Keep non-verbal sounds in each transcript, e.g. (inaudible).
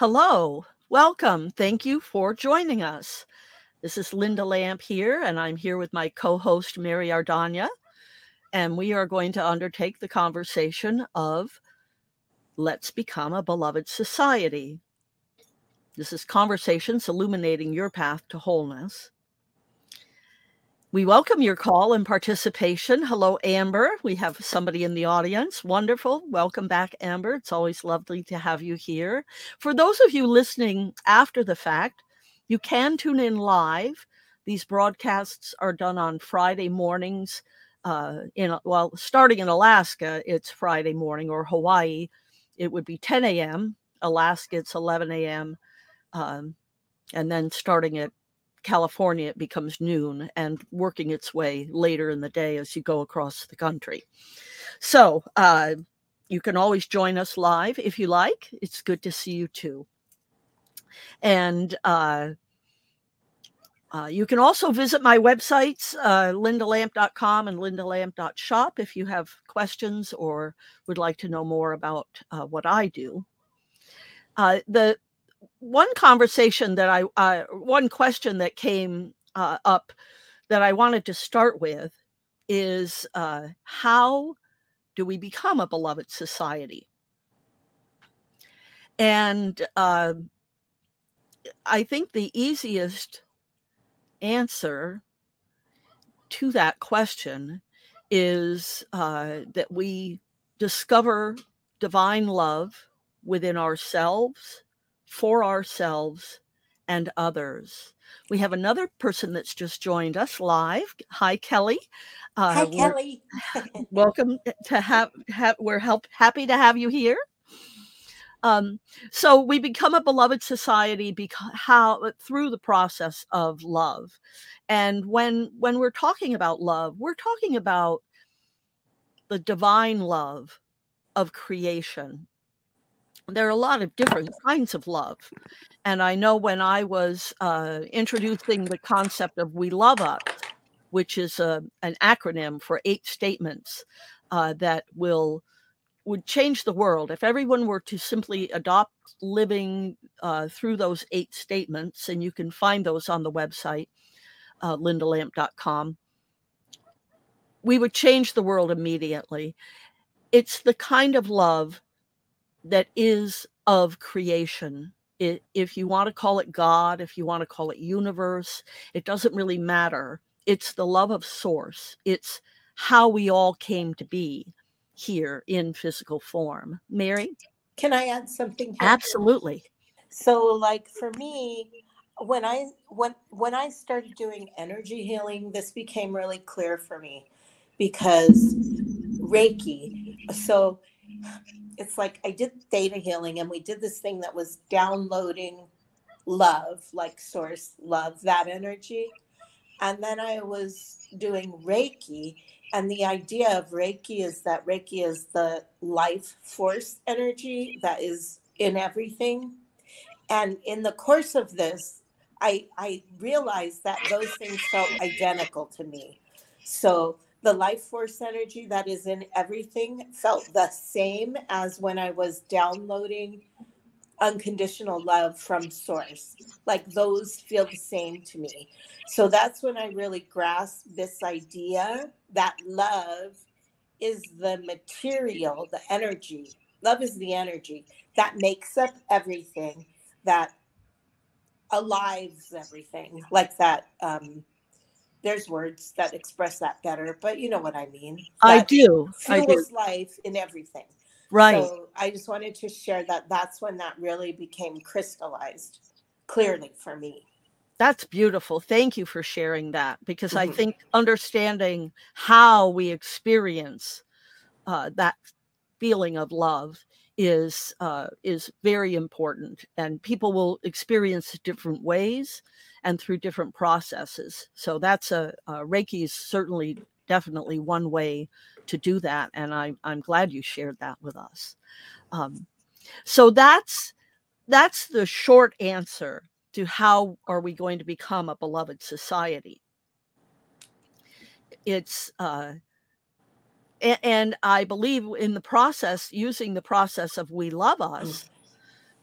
Hello, welcome. Thank you for joining us. This is Linda Lamp here, and I'm here with my co host, Mary Ardanya. And we are going to undertake the conversation of Let's Become a Beloved Society. This is Conversations Illuminating Your Path to Wholeness. We welcome your call and participation. Hello, Amber. We have somebody in the audience. Wonderful. Welcome back, Amber. It's always lovely to have you here. For those of you listening after the fact, you can tune in live. These broadcasts are done on Friday mornings. Uh, in well, starting in Alaska, it's Friday morning, or Hawaii, it would be 10 a.m. Alaska, it's 11 a.m. Um, and then starting at California, it becomes noon and working its way later in the day as you go across the country. So uh, you can always join us live if you like. It's good to see you too. And uh, uh, you can also visit my websites, uh, lindalamp.com and lindalamp.shop, if you have questions or would like to know more about uh, what I do. Uh, the one conversation that I, uh, one question that came uh, up that I wanted to start with is uh, how do we become a beloved society? And uh, I think the easiest answer to that question is uh, that we discover divine love within ourselves for ourselves and others. We have another person that's just joined us live. Hi, Kelly. Uh, Hi, Kelly. (laughs) welcome to have, have we're help, happy to have you here. Um, so we become a beloved society because how through the process of love, and when when we're talking about love, we're talking about the divine love of creation there are a lot of different kinds of love. And I know when I was uh, introducing the concept of We Love Us, which is a, an acronym for eight statements uh, that will would change the world if everyone were to simply adopt living uh, through those eight statements and you can find those on the website uh, lindalamp.com we would change the world immediately it's the kind of love that is of creation. It, if you want to call it God, if you want to call it universe, it doesn't really matter. It's the love of source. It's how we all came to be here in physical form. Mary? Can I add something? Here? Absolutely. So like for me, when I when when I started doing energy healing, this became really clear for me because Reiki. So it's like I did theta healing and we did this thing that was downloading love, like source love, that energy. And then I was doing Reiki. And the idea of Reiki is that Reiki is the life force energy that is in everything. And in the course of this, I, I realized that those things felt identical to me. So the life force energy that is in everything felt the same as when I was downloading unconditional love from source. Like those feel the same to me. So that's when I really grasped this idea that love is the material, the energy. Love is the energy that makes up everything, that alives everything, like that um, there's words that express that better, but you know what I mean. That I do. I do. life in everything. Right. So I just wanted to share that that's when that really became crystallized clearly for me. That's beautiful. Thank you for sharing that because mm-hmm. I think understanding how we experience uh, that feeling of love is uh, is very important, and people will experience different ways and through different processes. So that's a, a Reiki is certainly definitely one way to do that, and I, I'm glad you shared that with us. Um, so that's that's the short answer to how are we going to become a beloved society. It's uh, and, I believe in the process, using the process of We Love Us,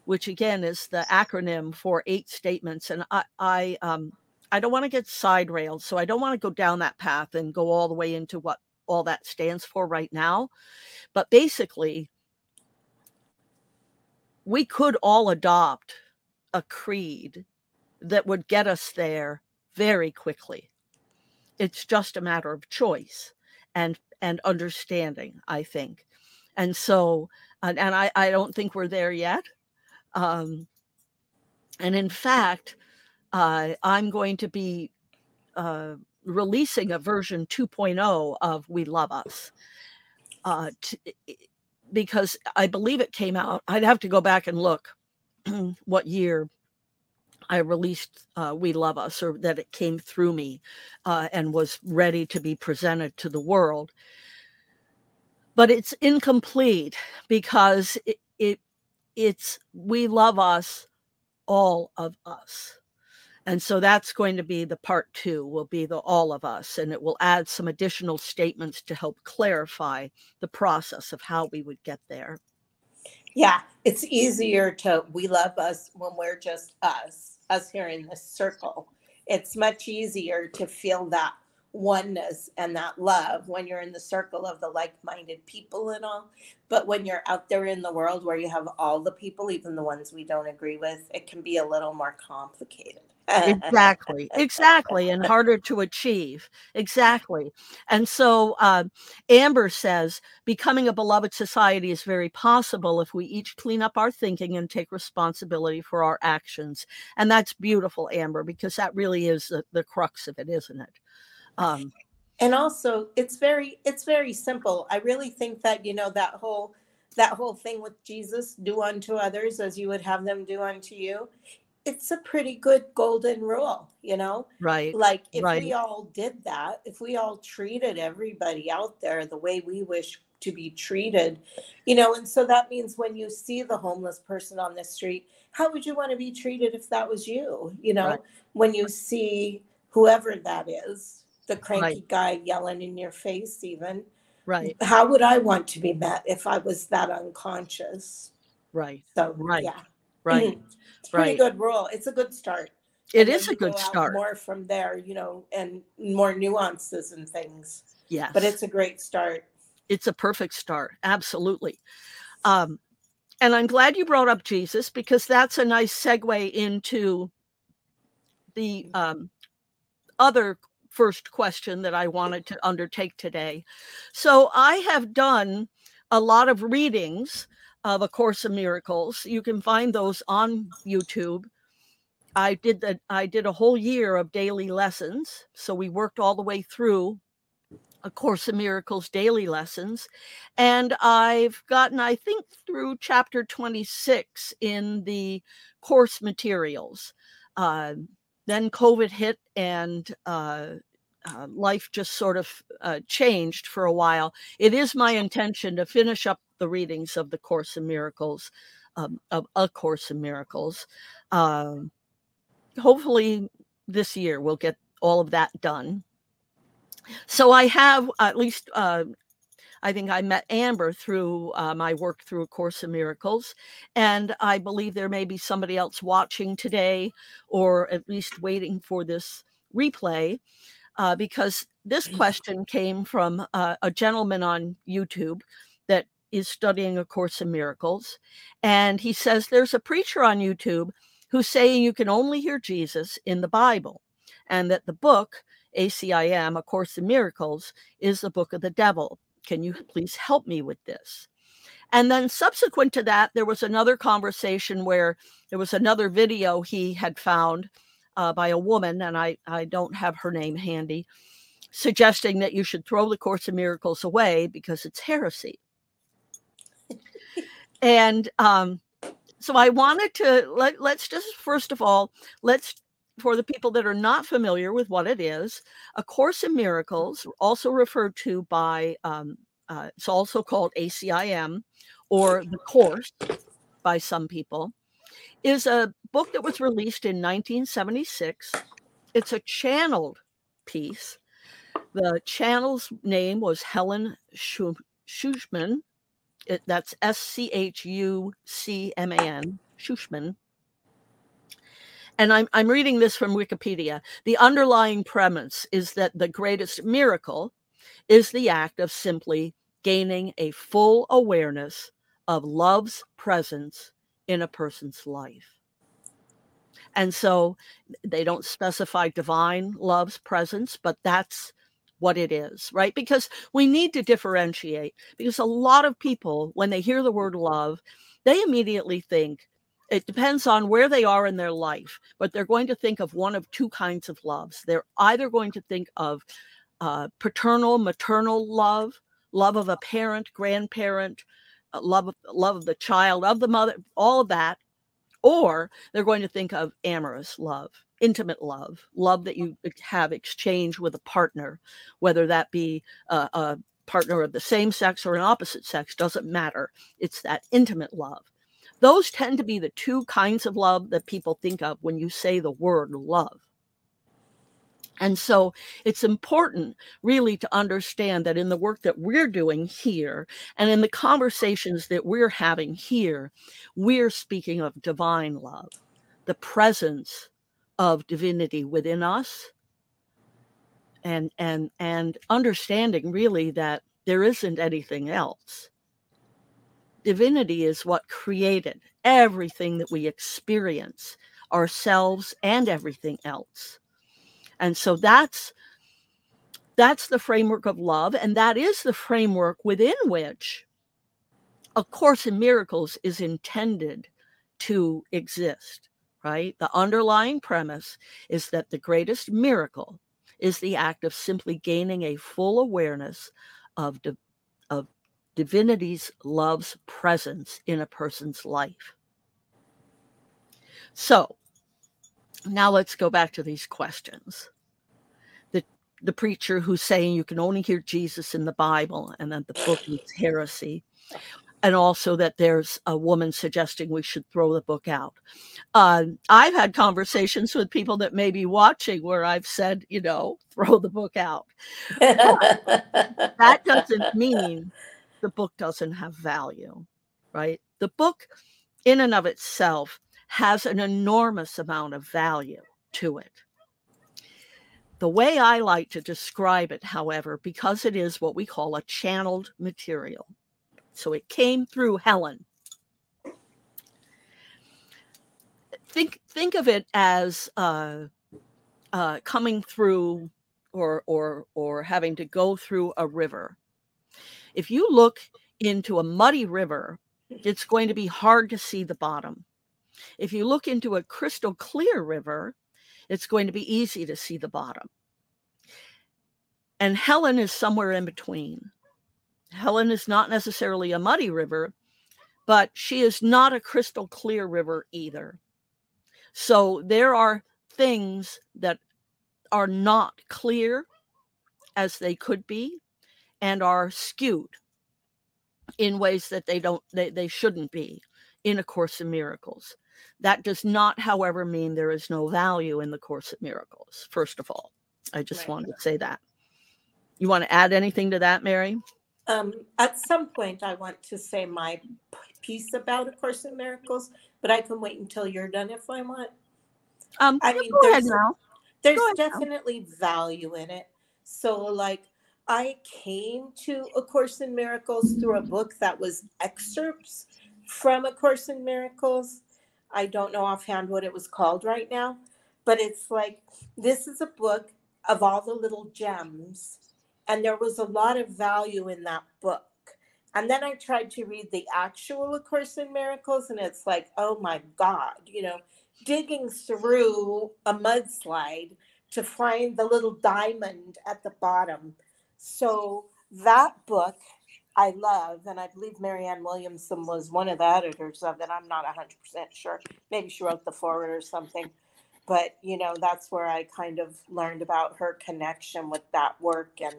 which again is the acronym for eight statements. And I, I, um, I don't want to get side railed, so I don't want to go down that path and go all the way into what all that stands for right now. But basically, we could all adopt a creed that would get us there very quickly. It's just a matter of choice and and understanding, I think. And so, and, and I, I don't think we're there yet. Um, and in fact, uh, I'm going to be uh, releasing a version 2.0 of We Love Us. Uh, because I believe it came out. I'd have to go back and look (clears throat) what year I released uh, We Love Us or that it came through me uh, and was ready to be presented to the world. But it's incomplete because it, it it's We Love Us, all of us. And so that's going to be the part two, will be the all of us, and it will add some additional statements to help clarify the process of how we would get there. Yeah, it's easier to we love us when we're just us, us here in this circle. It's much easier to feel that oneness and that love when you're in the circle of the like-minded people and all but when you're out there in the world where you have all the people even the ones we don't agree with it can be a little more complicated exactly exactly and harder to achieve exactly and so uh, amber says becoming a beloved society is very possible if we each clean up our thinking and take responsibility for our actions and that's beautiful amber because that really is the, the crux of it isn't it? Um, and also it's very it's very simple i really think that you know that whole that whole thing with jesus do unto others as you would have them do unto you it's a pretty good golden rule, you know? Right. Like if right. we all did that, if we all treated everybody out there the way we wish to be treated, you know, and so that means when you see the homeless person on the street, how would you want to be treated if that was you? You know, right. when you see whoever that is, the cranky right. guy yelling in your face, even. Right. How would I want to be met if I was that unconscious? Right. So, right. Yeah. Right. Mm-hmm. (clears throat) It's pretty right. good rule. It's a good start. It is a good start. More from there, you know, and more nuances and things. Yes. But it's a great start. It's a perfect start. Absolutely. Um, and I'm glad you brought up Jesus because that's a nice segue into the um, other first question that I wanted to undertake today. So I have done a lot of readings of A Course of Miracles. You can find those on YouTube. I did that. I did a whole year of daily lessons. So we worked all the way through A Course of Miracles daily lessons. And I've gotten, I think, through chapter 26 in the course materials. Uh, then COVID hit and uh, uh, life just sort of uh, changed for a while. It is my intention to finish up the readings of the Course in Miracles, um, of A Course in Miracles. Um, hopefully, this year we'll get all of that done. So I have at least. Uh, I think I met Amber through uh, my work through A Course in Miracles. And I believe there may be somebody else watching today or at least waiting for this replay uh, because this question came from uh, a gentleman on YouTube is studying A Course in Miracles. And he says there's a preacher on YouTube who's saying you can only hear Jesus in the Bible, and that the book, ACIM, A Course in Miracles, is the book of the devil. Can you please help me with this? And then subsequent to that, there was another conversation where there was another video he had found uh, by a woman, and I, I don't have her name handy, suggesting that you should throw the Course of Miracles away because it's heresy. And um, so I wanted to let, let's just first of all, let's for the people that are not familiar with what it is, A Course in Miracles, also referred to by, um, uh, it's also called ACIM or the Course by some people, is a book that was released in 1976. It's a channeled piece. The channel's name was Helen Schucman. It, that's S C H U C M A N, Schucman. And I'm, I'm reading this from Wikipedia. The underlying premise is that the greatest miracle is the act of simply gaining a full awareness of love's presence in a person's life. And so they don't specify divine love's presence, but that's what it is, right? Because we need to differentiate because a lot of people, when they hear the word love, they immediately think it depends on where they are in their life, but they're going to think of one of two kinds of loves. They're either going to think of uh, paternal, maternal love, love of a parent, grandparent, uh, love, love of the child, of the mother, all of that, or they're going to think of amorous love, intimate love, love that you have exchange with a partner, whether that be a, a partner of the same sex or an opposite sex, doesn't matter. It's that intimate love. Those tend to be the two kinds of love that people think of when you say the word love. And so it's important really to understand that in the work that we're doing here and in the conversations that we're having here, we're speaking of divine love, the presence of divinity within us and and and understanding really that there isn't anything else. Divinity is what created everything that we experience, ourselves and everything else. And so that's that's the framework of love and that is the framework within which a course in miracles is intended to exist, right? The underlying premise is that the greatest miracle is the act of simply gaining a full awareness of, di- of divinity's love's presence in a person's life. So, now let's go back to these questions. The the preacher who's saying you can only hear Jesus in the Bible and that the book is heresy. And also that there's a woman suggesting we should throw the book out. Uh, I've had conversations with people that may be watching where I've said, you know, (laughs) throw the book out. that doesn't (laughs) mean the book doesn't have value, right? The book, in and of itself, has an enormous amount of value to it. The way I like to describe it, however, because it is what we call a channeled material, so it came through Helen. Think think of it as uh, uh, coming through or or or having to go through a river. If you look into a muddy river, it's going to be hard to see the bottom. If you look into a crystal clear river, it's going to be easy to see the bottom. And Helen is somewhere in between. Helen is not necessarily a muddy river, but she is not a crystal clear river either. So there are things that are not clear as they could be and are skewed in ways that they don't they, they shouldn't be in a course in miracles that does not, however, mean there is no value in the Course of Miracles, first of all. I just right. wanted to say that. You want to add anything to that, Mary? Um, at some point, I want to say my piece about A Course in Miracles, but I can wait until you're done if I want. Um, I mean, go ahead now. There's definitely now. value in it. So, like, I came to A Course in Miracles through a book that was excerpts from A Course in Miracles I don't know offhand what it was called right now, but it's like this is a book of all the little gems, and there was a lot of value in that book. And then I tried to read the actual A Course in Miracles, and it's like, oh my God, you know, digging through a mudslide to find the little diamond at the bottom. So that book I love, and I believe Marianne Williamson was one of the editors of it. I'm not 100% sure. Maybe she wrote the foreword or something. But, you know, that's where I kind of learned about her connection with that work. And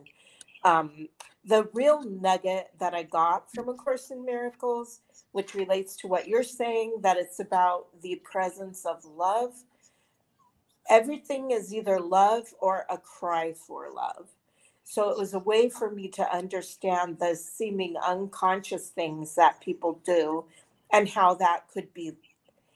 um, the real nugget that I got from A Course in Miracles, which relates to what you're saying, that it's about the presence of love. Everything is either love or a cry for love so it was a way for me to understand the seeming unconscious things that people do and how that could be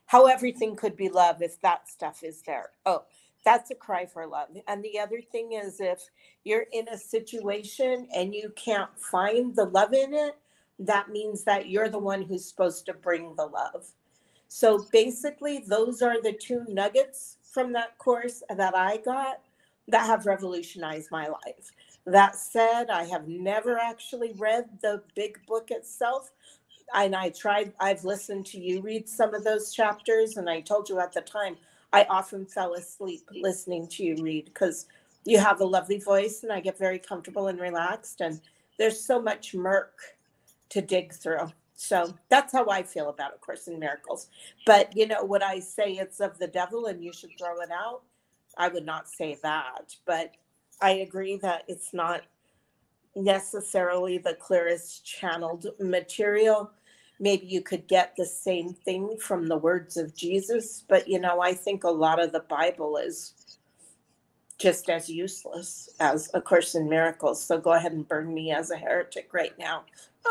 how everything could be love if that stuff is there. Oh, that's a cry for love. And the other thing is if you're in a situation and you can't find the love in it, that means that you're the one who's supposed to bring the love. So basically, those are the two nuggets from that course that I got that have revolutionized my life. That said, I have never actually read the big book itself. And I tried, I've listened to you read some of those chapters, and I told you at the time, I often fell asleep listening to you read because you have a lovely voice, and I get very comfortable and relaxed. And there's so much murk to dig through. So that's how I feel about A Course in Miracles. But you know, would I say it's of the devil and you should throw it out? I would not say that. But I agree that it's not necessarily the clearest channeled material. Maybe you could get the same thing from the words of Jesus, but you know, I think a lot of the Bible is just as useless as A Course in Miracles. So go ahead and burn me as a heretic right now. (laughs)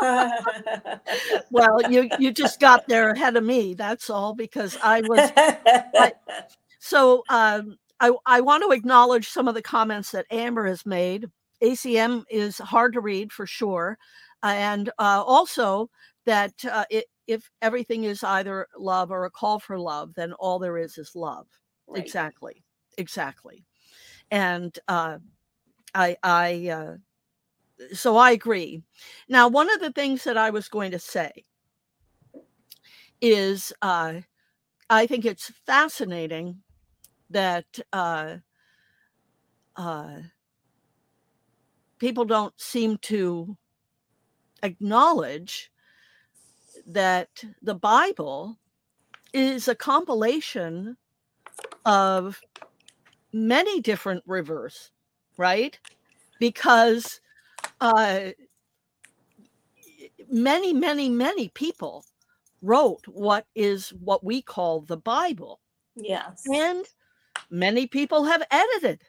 well, you you just got there ahead of me. That's all because I was. I, (laughs) so um, I I want to acknowledge some of the comments that Amber has made. ACM is hard to read for sure, and uh, also that uh, it, if everything is either love or a call for love, then all there is is love. Right. Exactly, exactly, and uh, I I uh, so I agree. Now, one of the things that I was going to say is uh, I think it's fascinating that uh, uh, people don't seem to acknowledge that the Bible is a compilation of many different rivers, right? Because uh, many, many, many people wrote what is what we call the Bible. Yes. And many people have edited.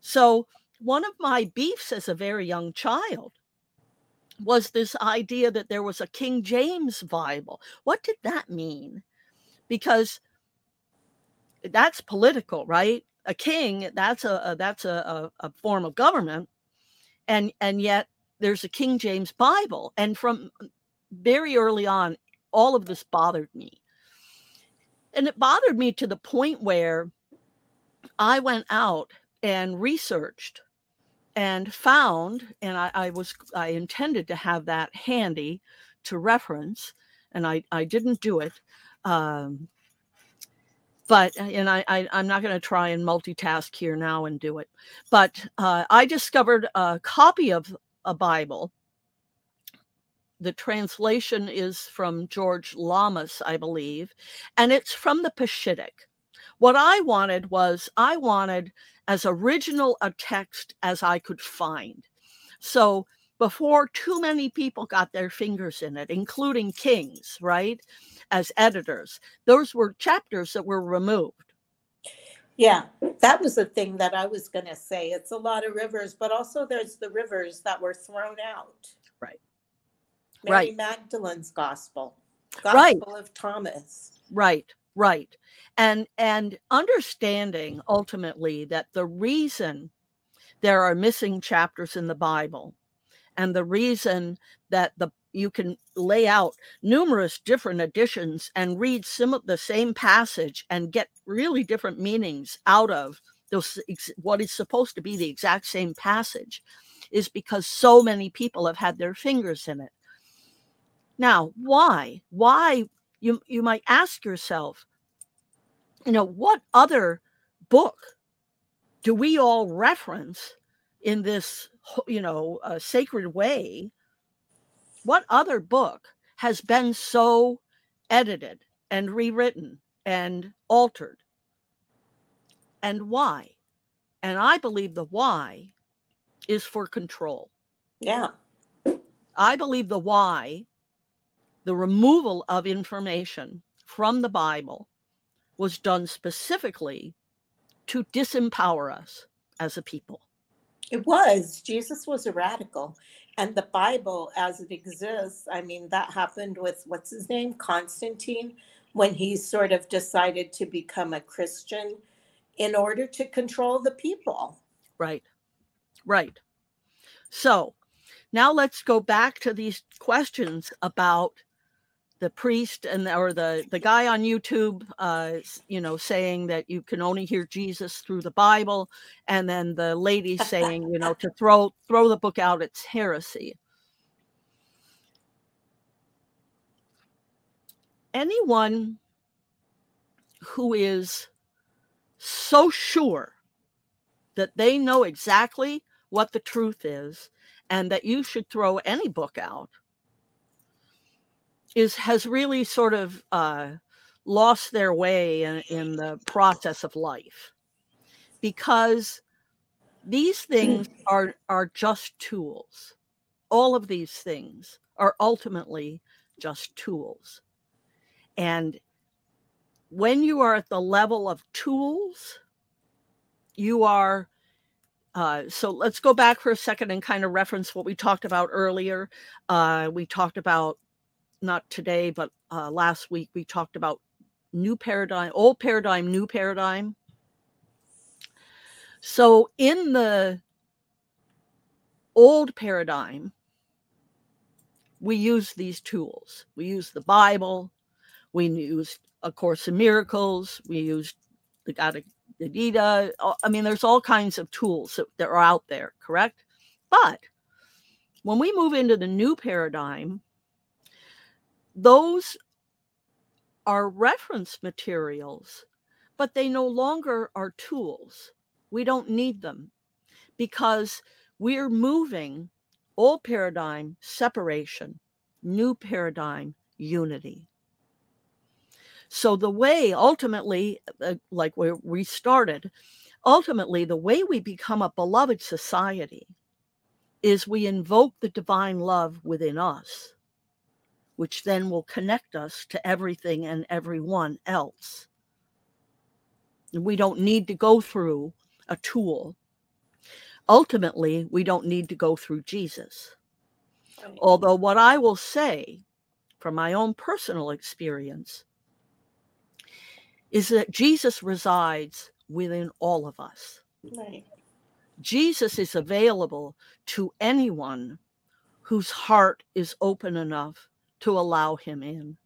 So, one of my beefs as a very young child was this idea that there was a King James Bible. What did that mean? Because that's political, right? A king, that's a, a that's a, a, a form of government and and yet there's a King James Bible. And from very early on, all of this bothered me. And it bothered me to the point where I went out and researched and found, and I, I was I intended to have that handy to reference, and I, I didn't do it. Um, but uh, and I, I am not going to try and multitask here now and do it. But uh, I discovered a copy of a Bible. The translation is from George Lamsa, I believe, and it's from the Peshitta. What I wanted was I wanted as original a text as I could find. So before too many people got their fingers in it, including kings, right? as editors. Those were chapters that were removed. Yeah, that was the thing that I was going to say. It's a lot of rivers, but also there's the rivers that were thrown out. Right. Mary right. Magdalene's gospel, gospel right. of Thomas. Right, right. And and understanding ultimately that the reason there are missing chapters in the Bible and the reason that the you can lay out numerous different editions and read some of the same passage and get really different meanings out of those what is supposed to be the exact same passage is because so many people have had their fingers in it now why why you you might ask yourself you know what other book do we all reference in this you know uh, sacred way what other book has been so edited and rewritten and altered? And why? And I believe the why is for control. Yeah. I believe the why, the removal of information from the Bible, was done specifically to disempower us as a people. It was. Jesus was a radical and the Bible as it exists, I mean, that happened with what's his name? Constantine when he sort of decided to become a Christian in order to control the people. Right. Right. So now let's go back to these questions about the priest and or the the guy on YouTube, uh, you know, saying that you can only hear Jesus through the Bible, and then the lady saying, you know, to throw throw the book out, it's heresy. Anyone who is so sure that they know exactly what the truth is and that you should throw any book out is has really sort of uh, lost their way in, in the process of life because these things are are just tools. All of these things are ultimately just tools. And when you are at the level of tools you are uh, so let's go back for a second and kind of reference what we talked about earlier. Uh, we talked about not today, but uh, last week we talked about new paradigm, old paradigm, new paradigm. So in the old paradigm, we use these tools. We use the Bible. We use A Course in Miracles. We use the Gita. I mean, there's all kinds of tools that, that are out there, correct? But when we move into the new paradigm, those are reference materials, but they no longer are tools. We don't need them because we're moving old paradigm separation, new paradigm unity. So, the way ultimately, uh, like where we started, ultimately, the way we become a beloved society is we invoke the divine love within us which then will connect us to everything and everyone else. We don't need to go through a tool. Ultimately, we don't need to go through Jesus. Although, what I will say from my own personal experience is that Jesus resides within all of us. Right. Jesus is available to anyone whose heart is open enough to allow him in.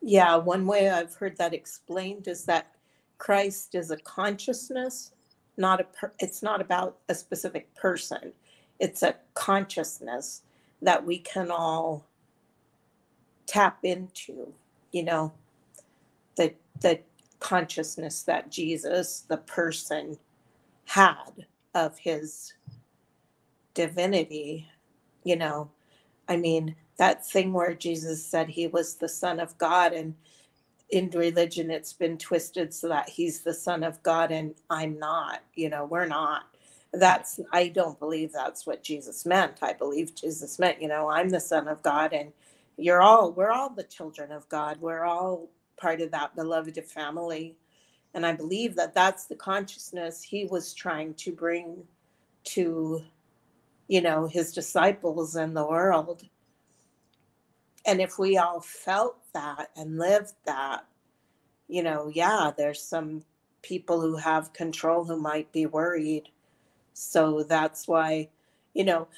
Yeah, one way I've heard that explained is that Christ is a consciousness, not a per- it's not about a specific person. It's a consciousness that we can all tap into, you know, the the consciousness that Jesus, the person, had of his divinity, you know. I mean, that thing where Jesus said he was the Son of God, and in religion it's been twisted so that he's the Son of God and I'm not. You know, we're not. That's I don't believe that's what Jesus meant. I believe Jesus meant, you know, I'm the Son of God, and you're all we're all the children of God. We're all part of that beloved family. And I believe that that's the consciousness he was trying to bring to, you know, his disciples and the world and if we all felt that and lived that you know yeah there's some people who have control who might be worried. So that's why you know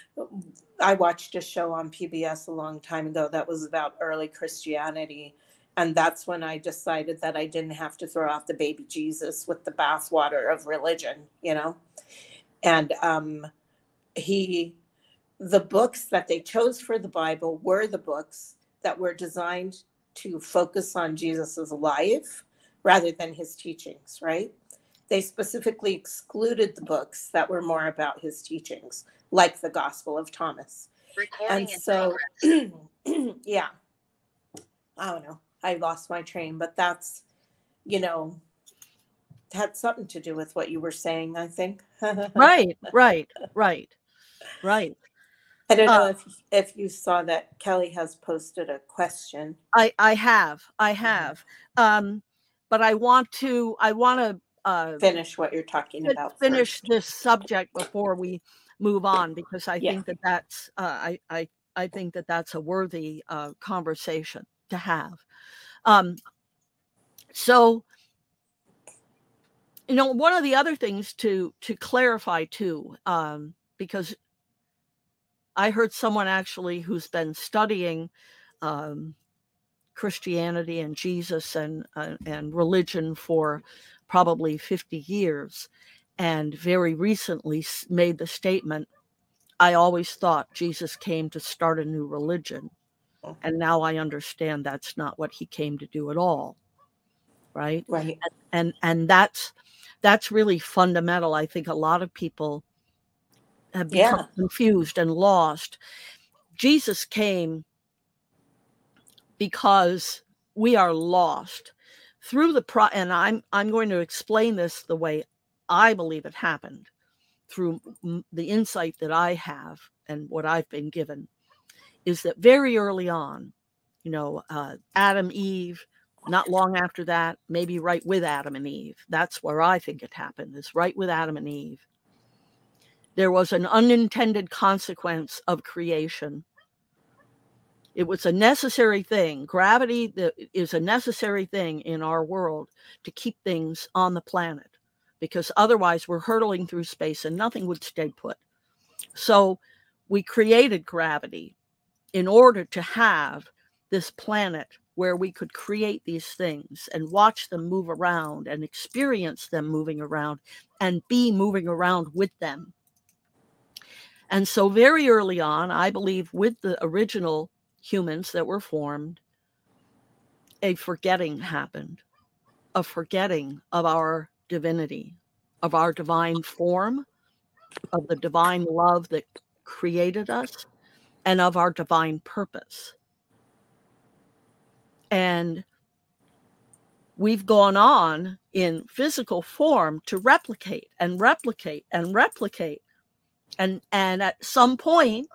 i watched a show on pbs a long time ago that was about early christianity. And that's when i decided that i didn't have to throw out the baby jesus with the bathwater of religion you know? And um he the books that they chose for the bible were the books that were designed to focus on Jesus's life rather than his teachings, right? They specifically excluded the books that were more about his teachings, like the Gospel of Thomas. Recording and so, (clears throat) yeah, I don't know. I lost my train, but that's, you know, had something to do with what you were saying, I think. (laughs) right, right, right, right. I don't know uh, if if you saw that Kelly has posted a question. I I have I mm-hmm. have, um, but I want to I want to uh, finish what you're talking about. Finish first. this subject before we move on because I yeah. think that that's uh, I I I think that that's a worthy uh, conversation to have. Um, so, you know, one of the other things to to clarify too, um, because I heard someone actually who's been studying um, Christianity and Jesus and uh, and religion for probably 50 years and very recently made the statement I always thought Jesus came to start a new religion. Oh. And now I understand that's not what he came to do at all. Right? Right. And and, and that's that's really fundamental. I think a lot of people have become yeah. confused and lost. Jesus came because we are lost through the pro and I'm I'm going to explain this the way I believe it happened through the insight that I have and what I've been given is that very early on, you know, uh, Adam, Eve, not long after that, maybe right with Adam and Eve. That's where I think it happened, is right with Adam and Eve. There was an unintended consequence of creation. It was a necessary thing. Gravity is a necessary thing in our world to keep things on the planet because otherwise we're hurtling through space and nothing would stay put. So we created gravity in order to have this planet where we could create these things and watch them move around and experience them moving around and be moving around with them. And so, very early on, I believe with the original humans that were formed, a forgetting happened, a forgetting of our divinity, of our divine form, of the divine love that created us, and of our divine purpose. And we've gone on in physical form to replicate and replicate and replicate. And, and at some point,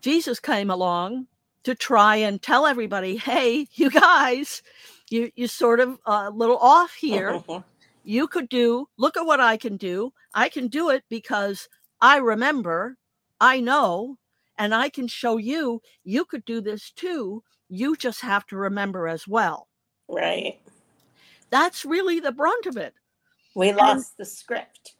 Jesus came along to try and tell everybody, hey, you guys, you you sort of a uh, little off here. (laughs) you could do, look at what I can do. I can do it because I remember, I know, and I can show you, you could do this too. You just have to remember as well. Right. That's really the brunt of it. We lost and, the script.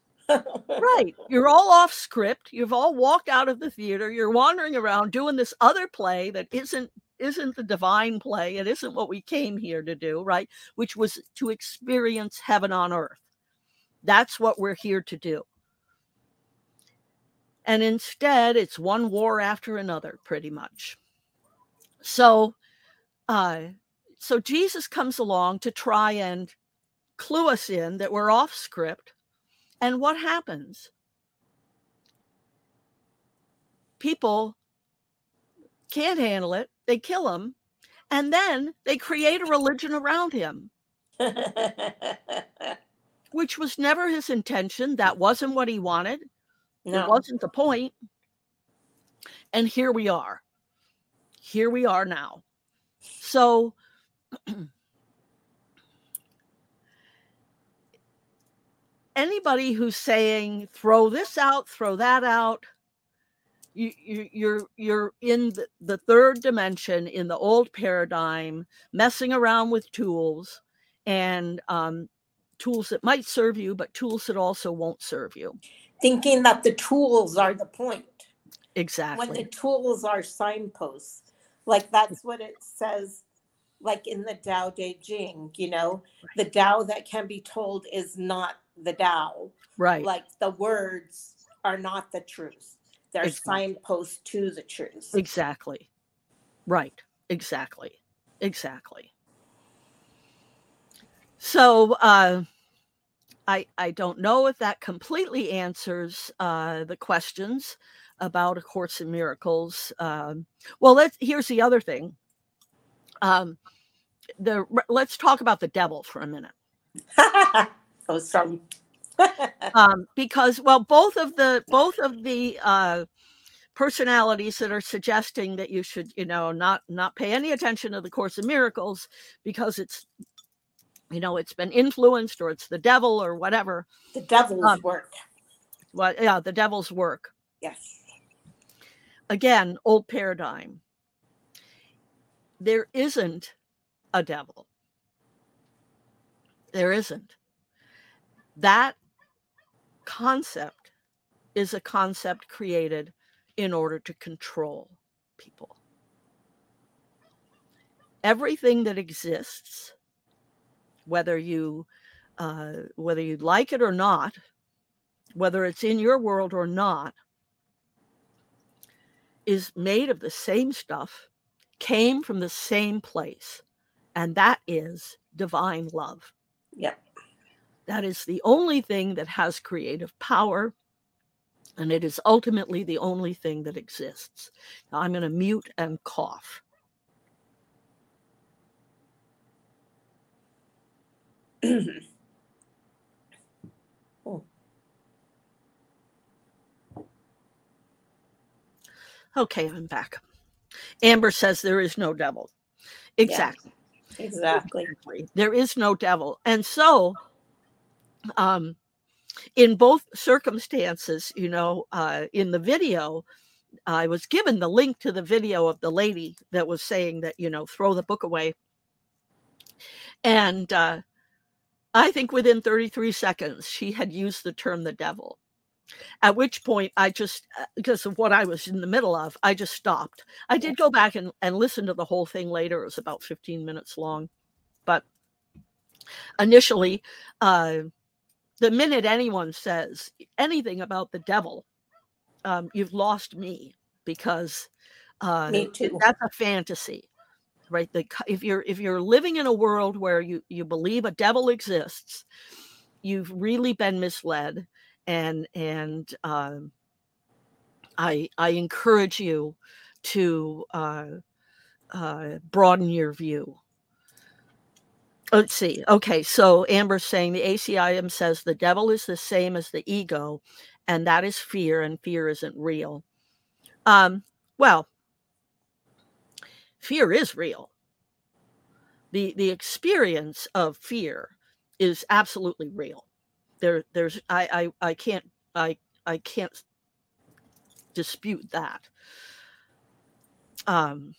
Right. You're all off script. You've all walked out of the theater. You're wandering around doing this other play that isn't isn't the divine play. It isn't what we came here to do, right? Which was to experience heaven on earth. That's what we're here to do. And instead, it's one war after another, pretty much. So, uh, so Jesus comes along to try and clue us in that we're off script. And what happens? People can't handle it. They kill him. And then they create a religion around him, (laughs) which was never his intention. That wasn't what he wanted. No. It wasn't the point. And here we are. Here we are now. So, (clears throat) anybody who's saying, throw this out, throw that out, you, you you're you're in the, the third dimension in the old paradigm messing around with tools and um, tools that might serve you but tools that also won't serve you. Thinking that the tools are the point. Exactly when the tools are signposts like that's what it says like in the Tao Te Ching, you know, right. the Tao that can be told is not the Tao. Right. Like the words are not the truth they're exactly. signposts to the truth. Exactly. Right. Exactly. Exactly. So uh, I I don't know if that completely answers uh, the questions about A Course in Miracles. Um, well, let's here's the other thing. Um, the let's talk about the devil for a minute. (laughs) (laughs) um, because well, both of the both of the uh, personalities that are suggesting that you should, you know, not not pay any attention to the Course of Miracles because it's, you know, it's been influenced or it's the devil or whatever. The devil's um, work. Well, yeah, the devil's work. Yes. Again, old paradigm. There isn't a devil. There isn't. That concept is a concept created in order to control people. Everything that exists, whether you uh, whether you like it or not, whether it's in your world or not, is made of the same stuff, came from the same place, and that is divine love. Yep. That is the only thing that has creative power, and it is ultimately the only thing that exists. Now I'm going to mute and cough. (clears throat) Oh. Okay, I'm back. Amber says there is no devil. Exactly. Yeah, exactly. There is no devil. And so um in both circumstances, you know, uh in the video I was given the link to the video of the lady that was saying that, you know, throw the book away. And uh I think within 33 seconds she had used the term the devil. At which point I just, uh, because of what I was in the middle of, I just stopped. I did go back and, and listen to the whole thing later. It was about 15 minutes long. But initially, uh, the minute anyone says anything about the devil, um, you've lost me because uh, Me too. that's a fantasy right the, if you're if you're living in a world where you you believe a devil exists you've really been misled and and um, I I encourage you to uh, uh, broaden your view. Let's see. Okay, so Amber's saying the ACIM says the devil is the same as the ego, and that is fear, and fear isn't real. Um, well, fear is real. the The experience of fear is absolutely real there there's I, I i can't i i can't dispute that um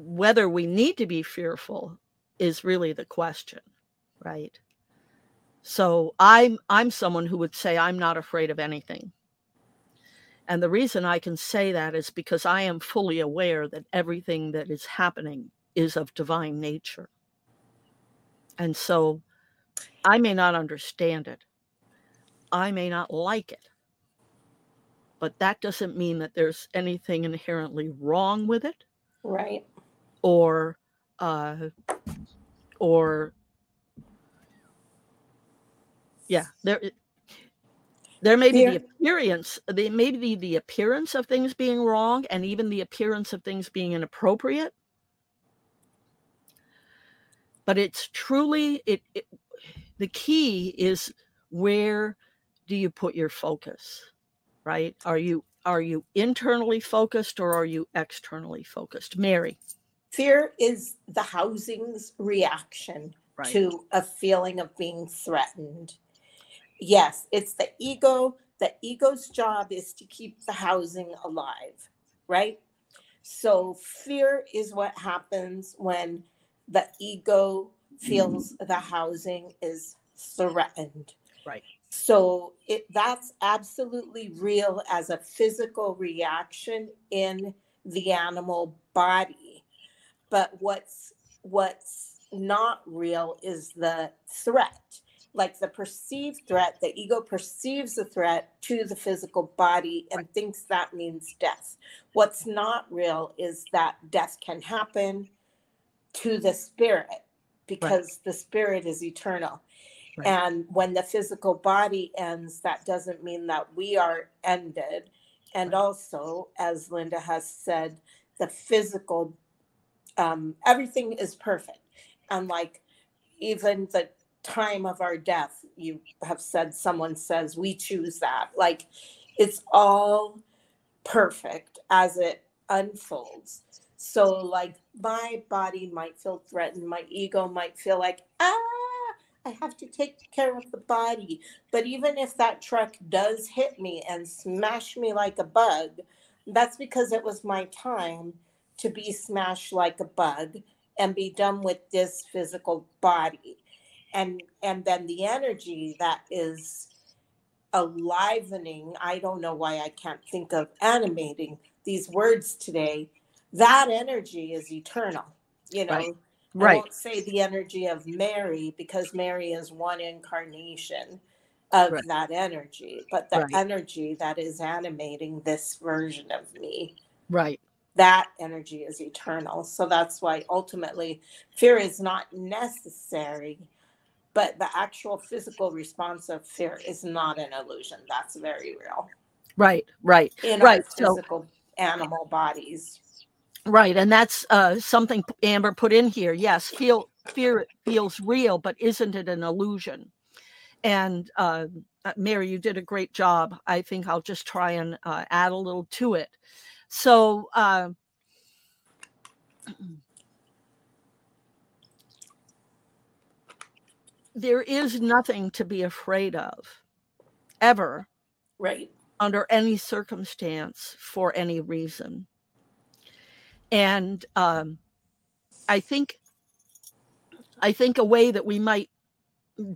whether we need to be fearful is really the question right so i'm i'm someone who would say i'm not afraid of anything and the reason i can say that is because i am fully aware that everything that is happening is of divine nature and so I may not understand it. I may not like it. But that doesn't mean that there's anything inherently wrong with it Right. Or uh or yeah, there there may be the appearance there may be the appearance of things being wrong and even the appearance of things being inappropriate. But it's truly it, it the key is where do you put your focus right? Are you are you internally focused or are you externally focused? Mary Fear is the housing's reaction right to a feeling of being threatened. Yes, it's the ego. The ego's job is to keep the housing alive, right? So fear is what happens when the ego feels the housing is threatened. right So it that's absolutely real as a physical reaction in the animal body. But what's what's not real is the threat. Like the perceived threat, the ego perceives the threat to the physical body and thinks that means death. What's not real is that death can happen to the spirit because the spirit is eternal. Right. And when the physical body ends, that doesn't mean that we are ended. And Right. also, as Linda has said, the physical, um, everything is perfect. And like even the time of our death, you have said, someone says, we choose that. Like it's all perfect as it unfolds. So, like, my body might feel threatened, my ego might feel like, ah, I have to take care of the body. But even if that truck does hit me and smash me like a bug, that's because it was my time to be smashed like a bug and be done with this physical body and and then the energy that is alivening i don't know why i can't think of animating these words today that energy is eternal you know Right. I won't say the energy of Mary because Mary is one incarnation of Right. that energy, but the Right. energy that is animating this version of me, Right. That energy is eternal. So that's why ultimately fear is not necessary, but the actual physical response of fear is not an illusion. That's very real Right. Right. in Right, our so- physical animal bodies. Right, and that's uh, something Amber put in here. Yes, feel fear feels real, but isn't it an illusion? And uh, uh, Mary, you did a great job. I think I'll just try and uh, add a little to it. So, uh, there is nothing to be afraid of, ever, Right. under any circumstance, for any reason. And um, I think, I think a way that we might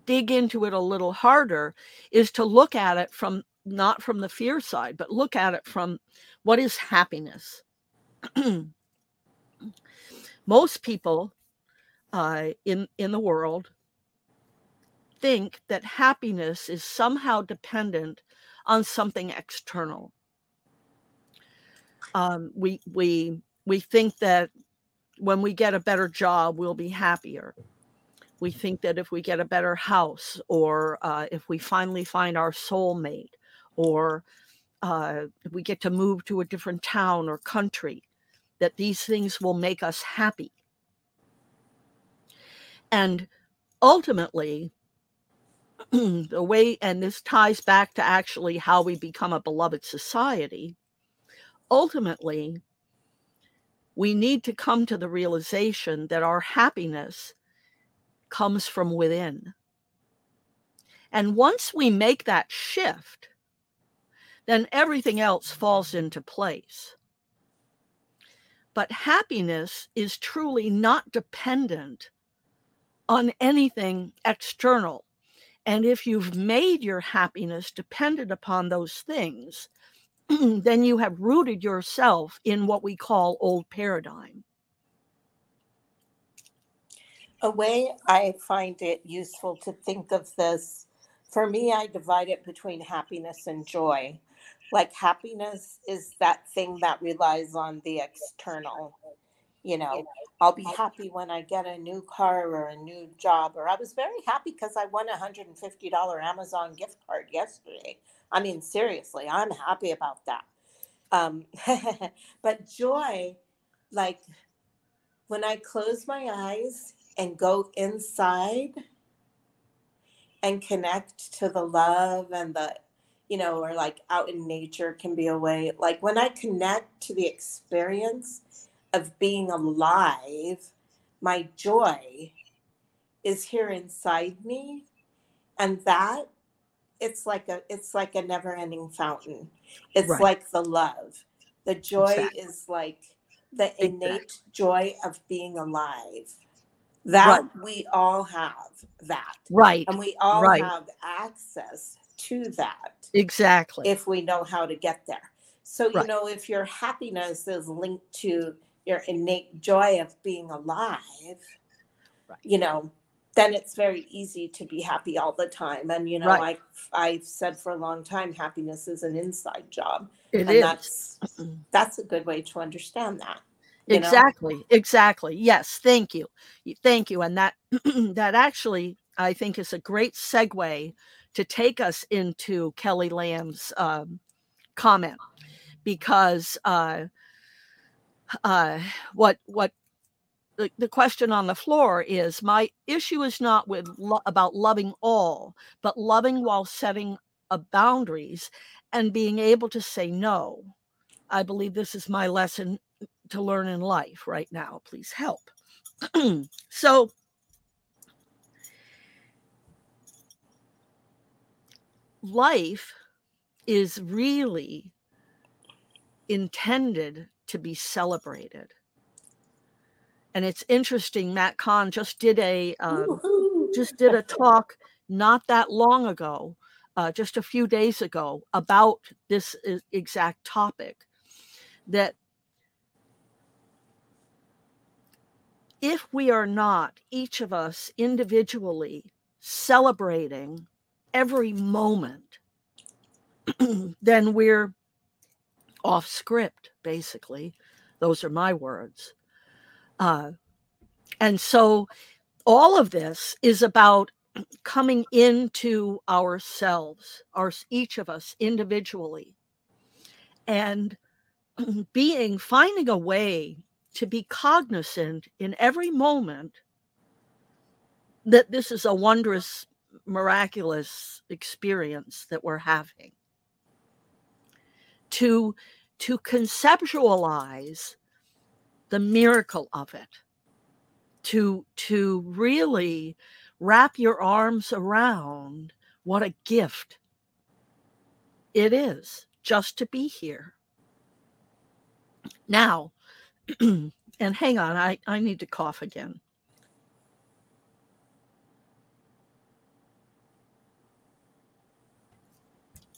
dig into it a little harder is to look at it from not from the fear side, but look at it from what is happiness. (clears throat) Most people uh, in in the world think that happiness is somehow dependent on something external. Um, we we we think that when we get a better job, we'll be happier. We think that if we get a better house, or uh, if we finally find our soulmate, or uh, we get to move to a different town or country, that these things will make us happy. And ultimately, (clears throat) the way, and this ties back to actually how we become a beloved society, ultimately, we need to come to the realization that our happiness comes from within. And once we make that shift, then everything else falls into place. But happiness is truly not dependent on anything external. And if you've made your happiness dependent upon those things, (clears throat) then you have rooted yourself in what we call old paradigm. A way I find it useful to think of this, for me, I divide it between happiness and joy. Like happiness is that thing that relies on the external. You know, I'll be happy when I get a new car or a new job. Or I was very happy because I won a $150 Amazon gift card yesterday. I mean, seriously, I'm happy about that. Um, (laughs) but joy, like when I close my eyes and go inside and connect to the love and the you know or like out in nature can be a way like when i connect to the experience of being alive my joy is here inside me and that it's like a it's like a never ending fountain it's Right. like the love the joy Exactly. is like the Exactly. innate joy of being alive that we all have that Right, and we all Right. have access to that exactly. if we know how to get there so you Right. know if your happiness is linked to your innate joy of being alive Right. you know then it's very easy to be happy all the time and you know Right. like i've said for a long time happiness is an inside job It and is. that's that's a good way to understand that you know? exactly exactly yes thank you thank you and that (clears throat) that actually i think is a great segue to take us into kelly lamb's um, comment because uh, uh, what what the, the question on the floor is my issue is not with lo- about loving all but loving while setting boundaries and being able to say no i believe this is my lesson to learn in life right now. Please help. (clears throat) so, life is really intended to be celebrated. and it's interesting. Matt Kahn just did a um, just did a talk not that long ago, uh, just a few days ago, about this exact topic. That if we are not each of us individually celebrating every moment, (clears throat) then we're off script, basically. Those are my words. Uh, and so all of this is about (clears throat) coming into ourselves, our each of us individually, and (clears throat) being finding a way to be cognizant in every moment that this is a wondrous, miraculous experience that we're having. To, to conceptualize the miracle of it, to, to really wrap your arms around what a gift it is just to be here. Now, (clears throat) and hang on, I, I need to cough again.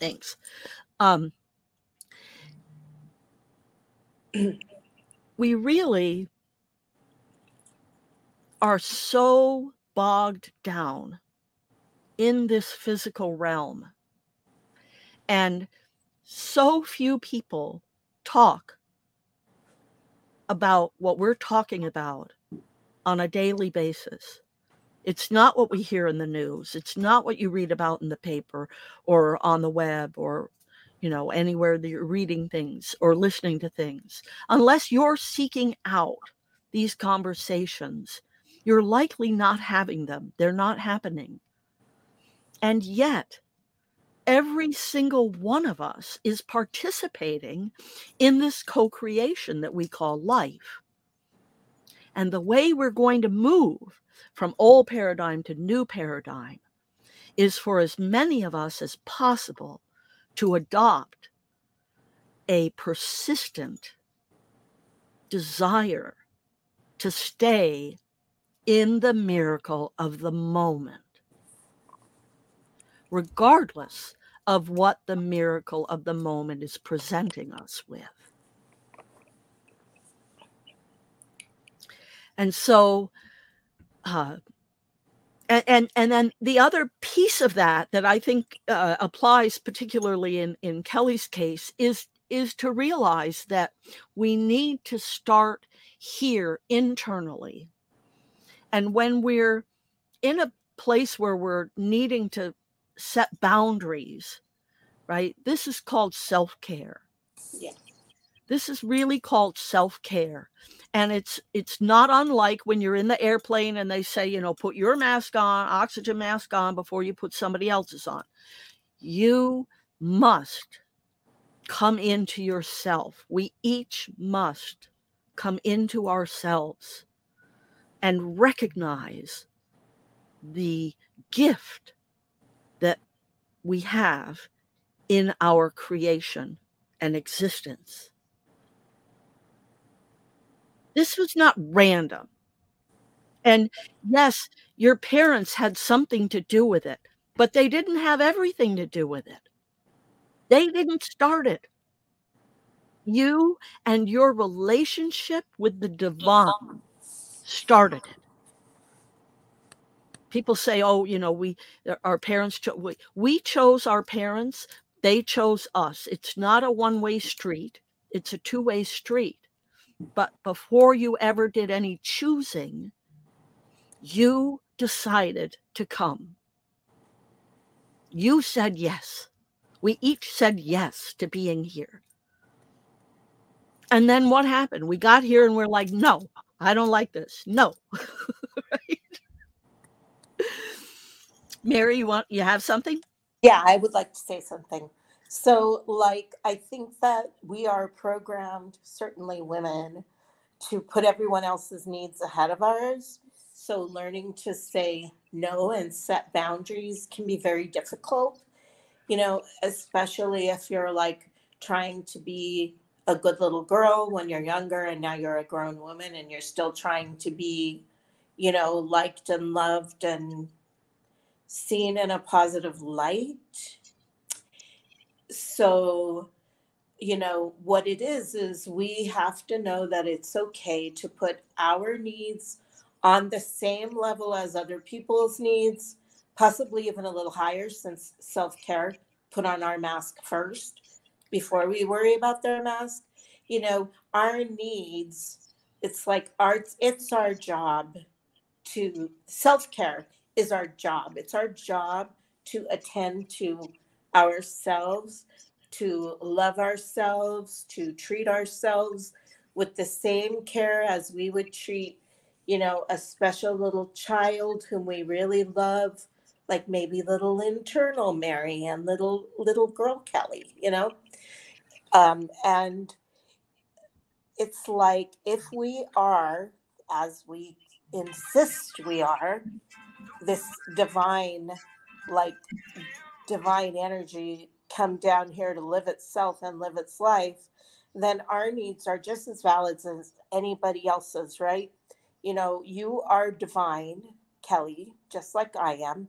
Thanks. Um, (clears throat) we really are so bogged down in this physical realm. And so few people talk about what we're talking about on a daily basis. It's not what we hear in the news. It's not what you read about in the paper or on the web or you know anywhere that you're reading things or listening to things. Unless you're seeking out these conversations, you're likely not having them. They're not happening. And yet, every single one of us is participating in this co creation that we call life. And the way we're going to move from old paradigm to new paradigm is for as many of us as possible to adopt a persistent desire to stay in the miracle of the moment regardless of what the miracle of the moment is presenting us with. And so, uh, and, and and then the other piece of that that I think uh, applies particularly in in Kelly's case is is to realize that we need to start here internally, and when we're in a place where we're needing to set boundaries, right? This is called self care. Yeah. This is really called self care. And it's it's not unlike when you're in the airplane and they say, you know, put your mask on, oxygen mask on before you put somebody else's on. You must come into yourself. We each must come into ourselves and recognize the gift that we have in our creation and existence. This was not random. And yes, your parents had something to do with it, but they didn't have everything to do with it. They didn't start it. You and your relationship with the divine started it people say, oh, you know, we, uh, our parents, cho- we, we chose our parents, they chose us. It's not a one way street, it's a two way street. But before you ever did any choosing, you decided to come. You said yes. We each said yes to being here. And then what happened? We got here and we're like, no, I don't like this. No. (laughs) right? Mary, you want you have something? Yeah, I would like to say something. So, like, I think that we are programmed, certainly women, to put everyone else's needs ahead of ours. So, learning to say no and set boundaries can be very difficult, you know, especially if you're like trying to be a good little girl when you're younger and now you're a grown woman and you're still trying to be, you know, liked and loved and seen in a positive light. So, you know, what it is, is we have to know that it's okay to put our needs on the same level as other people's needs, possibly even a little higher since self care put on our mask first before we worry about their mask. You know, our needs, it's like our it's our job to self-care is our job. It's our job to attend to ourselves, to love ourselves, to treat ourselves with the same care as we would treat, you know, a special little child whom we really love like maybe little internal Mary and little little girl Kelly, you know? Um, and it's like if we are, as we insist we are, this divine, like divine energy come down here to live itself and live its life, then our needs are just as valid as anybody else's, right? You know, you are divine, Kelly, just like I am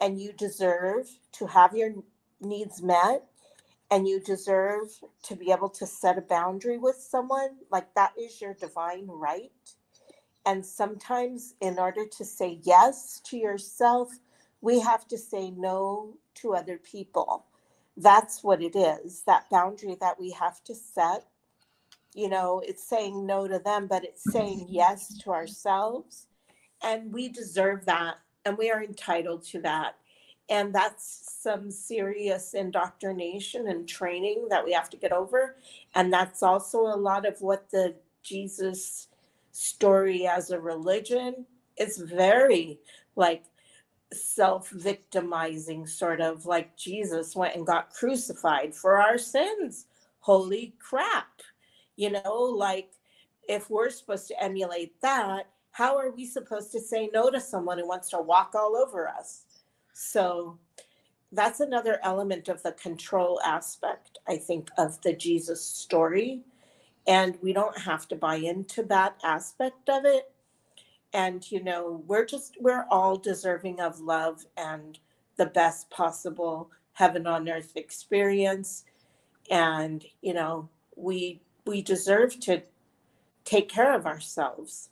and you deserve to have your needs met and you deserve to be able to set a boundary with someone like that is your divine right and sometimes in order to say yes to yourself we have to say no to other people that's what it is that boundary that we have to set you know it's saying no to them but it's saying yes to ourselves and we deserve that and we are entitled to that. And that's some serious indoctrination and training that we have to get over. And that's also a lot of what the Jesus story as a religion is very like self victimizing, sort of like Jesus went and got crucified for our sins. Holy crap. You know, like if we're supposed to emulate that, how are we supposed to say no to someone who wants to walk all over us? So that's another element of the control aspect, I think, of the Jesus story. And we don't have to buy into that aspect of it. And, you know, we're just, we're all deserving of love and the best possible heaven on earth experience. And, you know, we, we deserve to take care of ourselves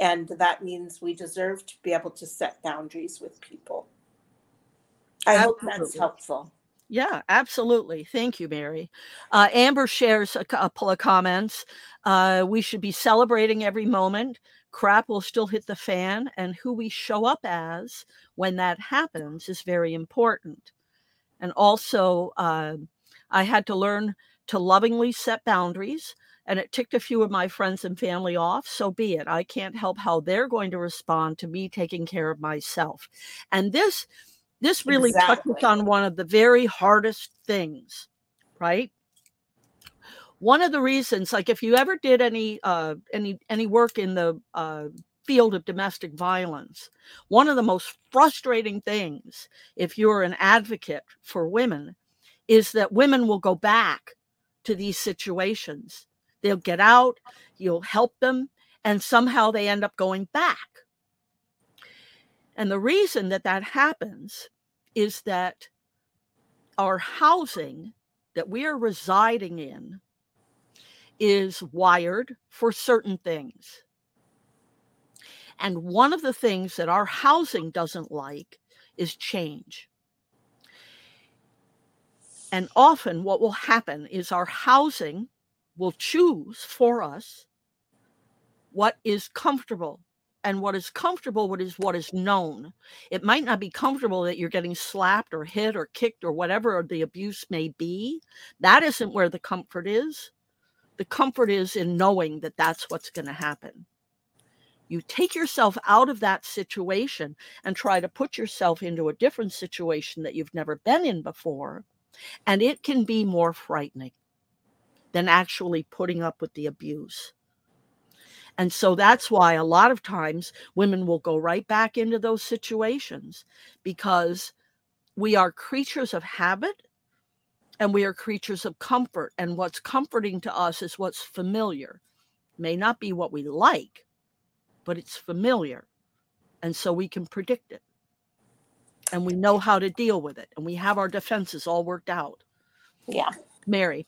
and that means we deserve to be able to set boundaries with people. I absolutely. hope that's helpful. Yeah, absolutely. Thank you, Mary. Uh, Amber shares a couple of comments. Uh, we should be celebrating every moment. Crap will still hit the fan, and who we show up as when that happens is very important. And also, uh, I had to learn to lovingly set boundaries and it ticked a few of my friends and family off, so be it. I can't help how they're going to respond to me taking care of myself. And this this really exactly. touches on one of the very hardest things, right? One of the reasons, like if you ever did any uh, any any work in the uh, field of domestic violence, one of the most frustrating things, if you're an advocate for women, is that women will go back to these situations They'll get out, you'll help them, and somehow they end up going back. And the reason that that happens is that our housing that we are residing in is wired for certain things. And one of the things that our housing doesn't like is change. And often, what will happen is our housing will choose for us what is comfortable and what is comfortable what is what is known it might not be comfortable that you're getting slapped or hit or kicked or whatever the abuse may be that isn't where the comfort is the comfort is in knowing that that's what's going to happen you take yourself out of that situation and try to put yourself into a different situation that you've never been in before and it can be more frightening than actually putting up with the abuse. And so that's why a lot of times women will go right back into those situations because we are creatures of habit and we are creatures of comfort. And what's comforting to us is what's familiar. May not be what we like, but it's familiar. And so we can predict it. And we know how to deal with it. And we have our defenses all worked out. Yeah. Mary.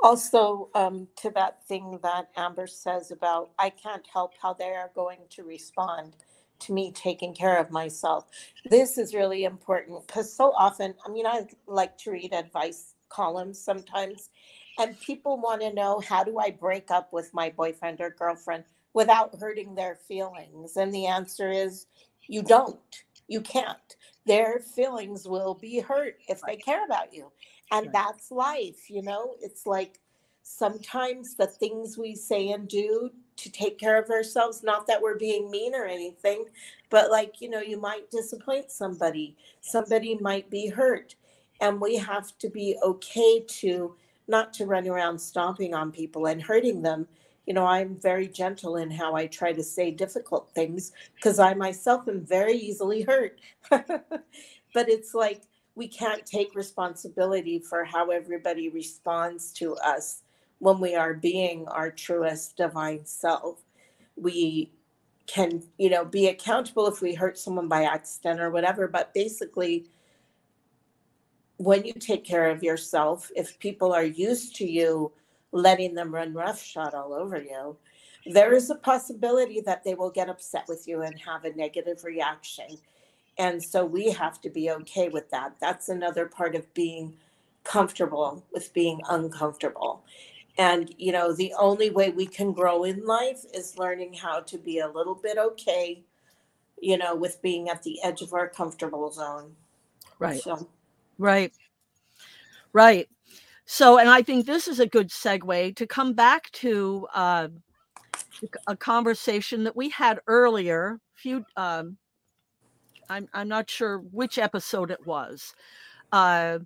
Also, um, to that thing that Amber says about I can't help how they are going to respond to me taking care of myself. This is really important because so often, I mean, I like to read advice columns sometimes, and people want to know how do I break up with my boyfriend or girlfriend without hurting their feelings? And the answer is you don't. You can't. Their feelings will be hurt if they care about you. And that's life, you know? It's like sometimes the things we say and do to take care of ourselves, not that we're being mean or anything, but like, you know, you might disappoint somebody, somebody might be hurt. And we have to be okay to not to run around stomping on people and hurting them. You know, I'm very gentle in how I try to say difficult things because I myself am very easily hurt. (laughs) but it's like we can't take responsibility for how everybody responds to us when we are being our truest divine self. We can, you know, be accountable if we hurt someone by accident or whatever, but basically, when you take care of yourself, if people are used to you letting them run roughshod all over you, there is a possibility that they will get upset with you and have a negative reaction. And so we have to be okay with that. That's another part of being comfortable with being uncomfortable. And, you know, the only way we can grow in life is learning how to be a little bit okay, you know, with being at the edge of our comfortable zone. Right. So, Right. Right. So, and I think this is a good segue to come back to uh, a conversation that we had earlier. Few, um, I'm I'm not sure which episode it was, uh,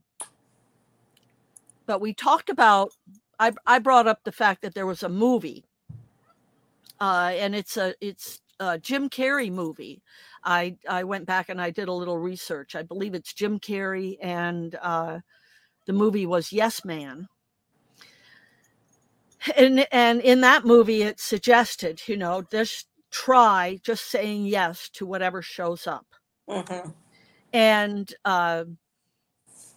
but we talked about. I I brought up the fact that there was a movie, uh, and it's a it's a Jim Carrey movie. I I went back and I did a little research. I believe it's Jim Carrey, and uh, the movie was Yes Man. And and in that movie, it suggested, you know, just try just saying yes to whatever shows up. mhm. And uh,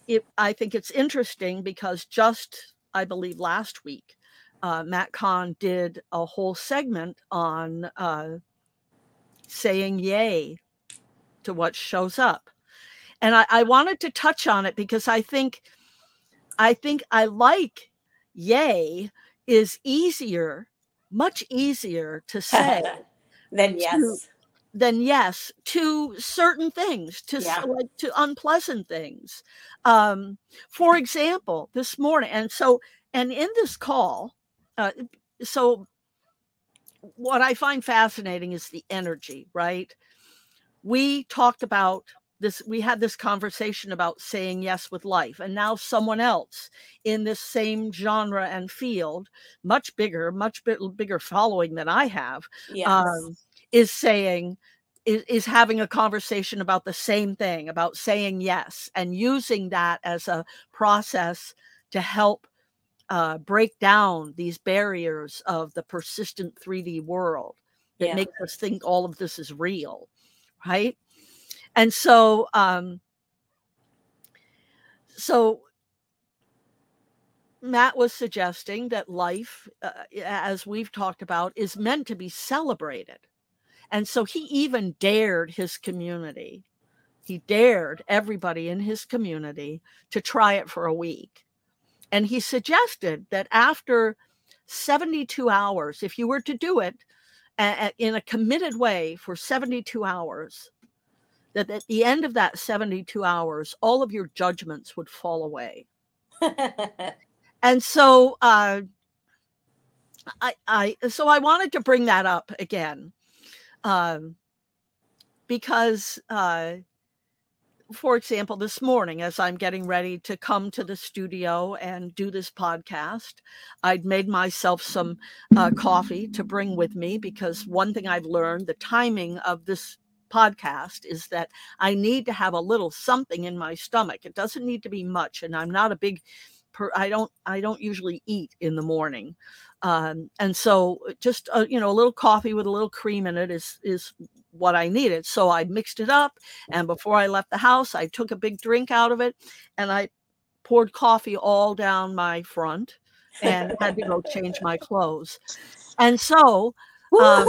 it, I think it's interesting because just I believe last week, uh, Matt Kahn did a whole segment on uh, saying yay to what shows up, and I, I wanted to touch on it because I think I think I like yay is easier, much easier to say (laughs) then yes. than yes to certain things to Yeah. like to unpleasant things um for example this morning and so and in this call uh, so what i find fascinating is the energy right we talked about this we had this conversation about saying yes with life and now someone else in this same genre and field much bigger much bit bigger following than i have Yes. um, is saying is, is having a conversation about the same thing about saying yes and using that as a process to help uh, break down these barriers of the persistent 3d world that Yeah. makes us think all of this is real right and so um so Matt was suggesting that life, uh, as we've talked about, is meant to be celebrated. And so he even dared his community. He dared everybody in his community to try it for a week. And he suggested that after 72 hours, if you were to do it a- a- in a committed way for 72 hours, that at the end of that 72 hours, all of your judgments would fall away. (laughs) And so uh i i so i wanted to bring that up again um because uh for example this morning as i'm getting ready to come to the studio and do this podcast i'd made myself some uh, coffee to bring with me because one thing i've learned the timing of this podcast is that i need to have a little something in my stomach. It doesn't need to be much and i'm not a big per, I don't I don't usually eat in the morning, um, and so just a, you know a little coffee with a little cream in it is is what I needed. So I mixed it up, and before I left the house, I took a big drink out of it, and I poured coffee all down my front, and had to go change my clothes, and so. Um,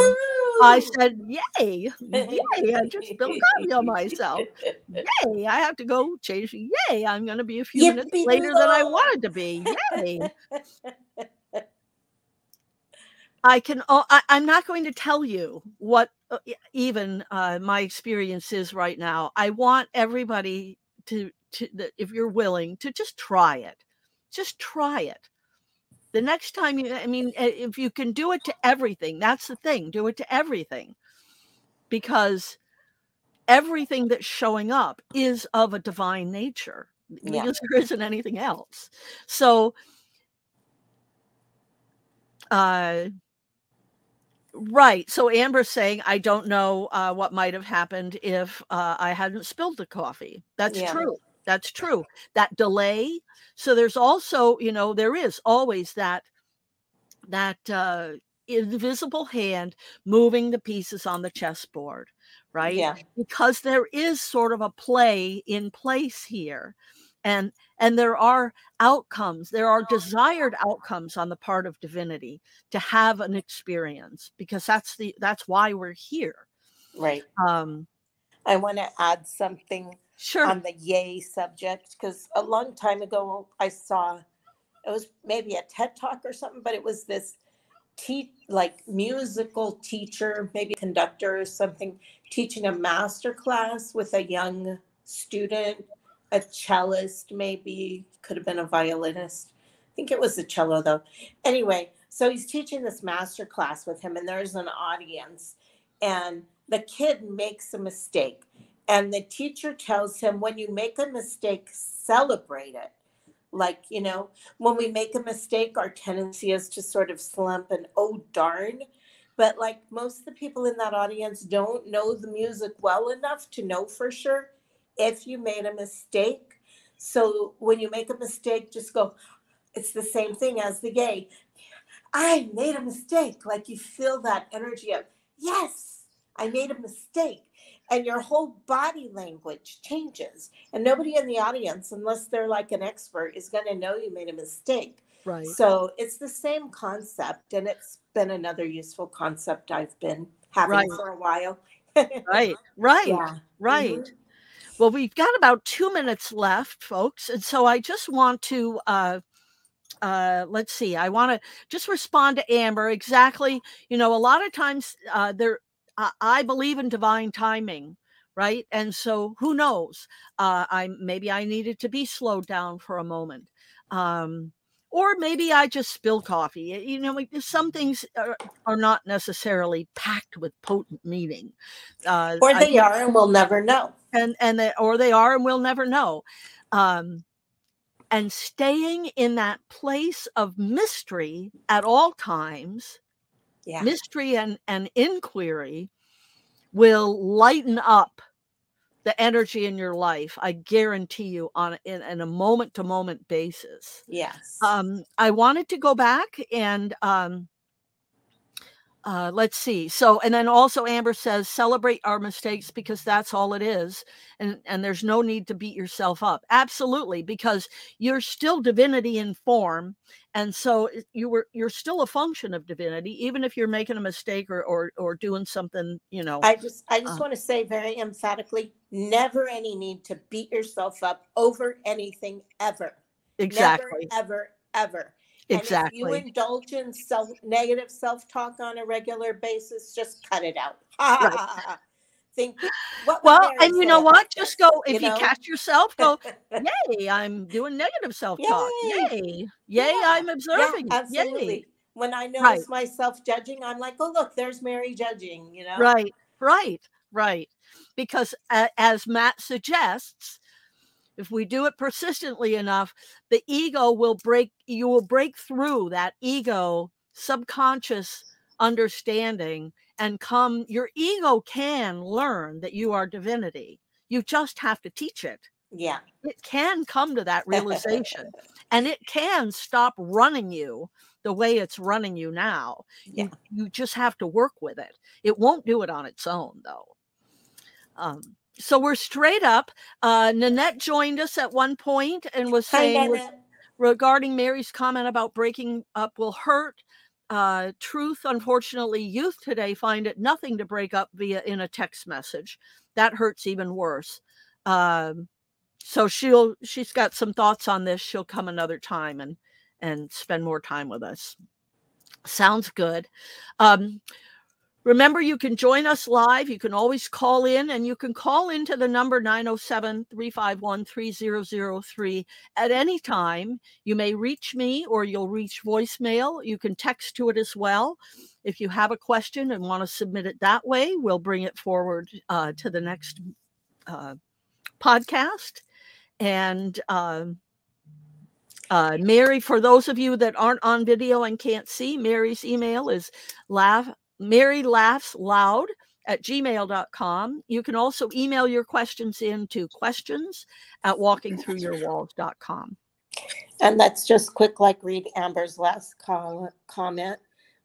I said, "Yay, yay! I just spilled coffee on myself. Yay! I have to go change. Yay! I'm going to be a few Yippee minutes later than I wanted to be. Yay!" (laughs) I can. Oh, I, I'm not going to tell you what even uh, my experience is right now. I want everybody to, to, if you're willing, to just try it. Just try it. The next time you, I mean, uh, if you can do it to everything, that's the thing. Do it to everything, because everything that's showing up is of a divine nature. Yeah. Because there isn't anything else. So, uh, Right. So Amber's saying, I don't know uh, what might have happened if uh, I hadn't spilled the coffee. That's Yeah. true. That's true. That delay. So there's also, you know, there is always that that uh, invisible hand moving the pieces on the chessboard, right? Yeah. Because there is sort of a play in place here, and and there are outcomes. There are desired outcomes on the part of divinity to have an experience because that's the that's why we're here Right. um I want to add something sure on the yay subject because a long time ago I saw it was maybe a TED talk or something, but it was this te- like musical teacher, maybe conductor or something, teaching a master class with a young student, a cellist, maybe could have been a violinist. I think it was a cello though. Anyway, so he's teaching this master class with him, and there's an audience, and the kid makes a mistake and the teacher tells him when you make a mistake celebrate it like you know when we make a mistake our tendency is to sort of slump and oh darn but like most of the people in that audience don't know the music well enough to know for sure if you made a mistake. So when you make a mistake just go it's the same thing as the gay i made a mistake. Like you feel that energy of yes i made a mistake. And your whole body language changes. And nobody in the audience unless they're like an expert is going to know you made a mistake. Right. So it's the same concept and it's been another useful concept i've been having Right. for a while. (laughs) Right. Right. Yeah. Right. Mhm. Well we've got about two minutes left folks and so i just want to uh uh let's see i want to just respond to amber exactly you know a lot of times uh there I, I believe in divine timing right and so who knows uh i maybe i needed to be slowed down for a moment um or maybe i just spill coffee you know some things are, are not necessarily packed with potent meaning uh or I they are and we'll never know and and they or they are and we'll never know. Um and staying in that place of mystery at all times yeah. mystery and and inquiry will lighten up the energy in your life i guarantee you on in, in a moment to moment basis. Yes. Um i wanted to go back and um uh, let's see. So, and then also Amber says, celebrate our mistakes because that's all it is, and and there's no need to beat yourself up. Absolutely, because you're still divinity in form, and so you were you're still a function of divinity, even if you're making a mistake or or or doing something, you know. I just I just Uh. want to say very emphatically, never any need to beat yourself up over anything ever. exactly, Never, ever, ever. And if you indulge in self negative self-talk on a regular basis, just cut it out. (laughs) Think what Well, and you know what? Just go if you, know? catch yourself, go. (laughs) Yay! I'm doing negative self talk. Yay. Yay! Yay! Yeah, I'm yeah, observing. absolutely. Yay! When I Right. notice myself judging, I'm like, oh look, there's Mary judging, you know? Right, right, right. Because a as Matt suggests, if we do it persistently enough, the ego will break, you will break through that ego subconscious understanding and come, your ego can learn that you are divinity. You just have to teach it. Yeah. It can come to that realization (laughs) and it can stop running you the way it's running you now. Yeah. You, you just have to work with it. It won't do it on its own, though. Um, so we're straight up. Uh, Nanette joined us at one point and was Hi, saying with- regarding Mary's comment about breaking up will hurt. Uh, truth, unfortunately, youth today find it nothing to break up via in a text message. That hurts even worse. Um, so she'll she's got some thoughts on this. She'll come another time and and spend more time with us. Sounds good. Um, remember, you can join us live. You can always call in, and you can call into the number 907 351 3003 at any time. You may reach me or you'll reach voicemail. You can text to it as well. If you have a question and want to submit it that way, we'll bring it forward uh, to the next uh, podcast. And um, uh, Mary, for those of you that aren't on video and can't see, Mary's email is laugh Mary laughs loud at gmail.com. You can also email your questions in to questions at walkingthroughyourwalls.com. And let's just quick like read Amber's last call, comment,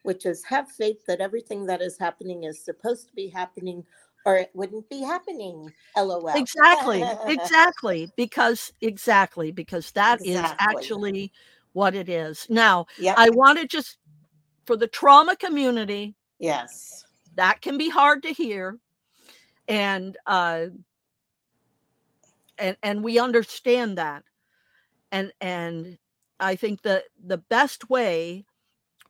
which is have faith that everything that is happening is supposed to be happening or it wouldn't be happening. LOL. Exactly, (laughs) exactly, because exactly because that is Exactly. actually what it is. Now, Yep. I want to just for the trauma community, yes. that can be hard to hear and uh and and we understand that and and i think that the best way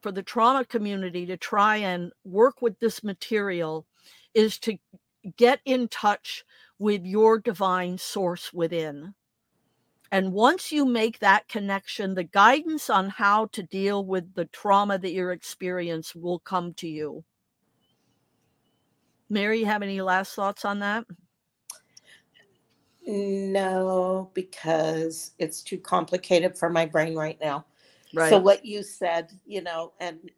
for the trauma community to try and work with this material is to get in touch with your divine source within and once you make that connection the guidance on how to deal with the trauma that you're experiencing will come to you Mary, you have any last thoughts on that? No, because it's too complicated for my brain right now. Right. So what you said, you know, and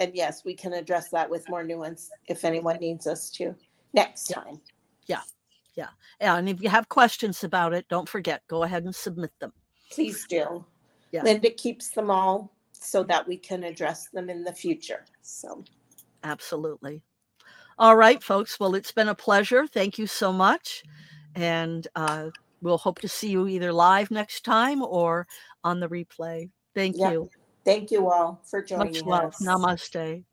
and yes, we can address that with more nuance if anyone needs us to next time. Yeah. time. Yeah, yeah and if you have questions about it, don't forget, go ahead and submit them. Please do. Yeah. Linda keeps them all so that we can address them in the future. So Absolutely. All right, folks. Well, it's been a pleasure. Thank you so much. And uh, we'll hope to see you either live next time or on the replay. Thank Yeah. you. thank you all for joining Much love. us. Namaste.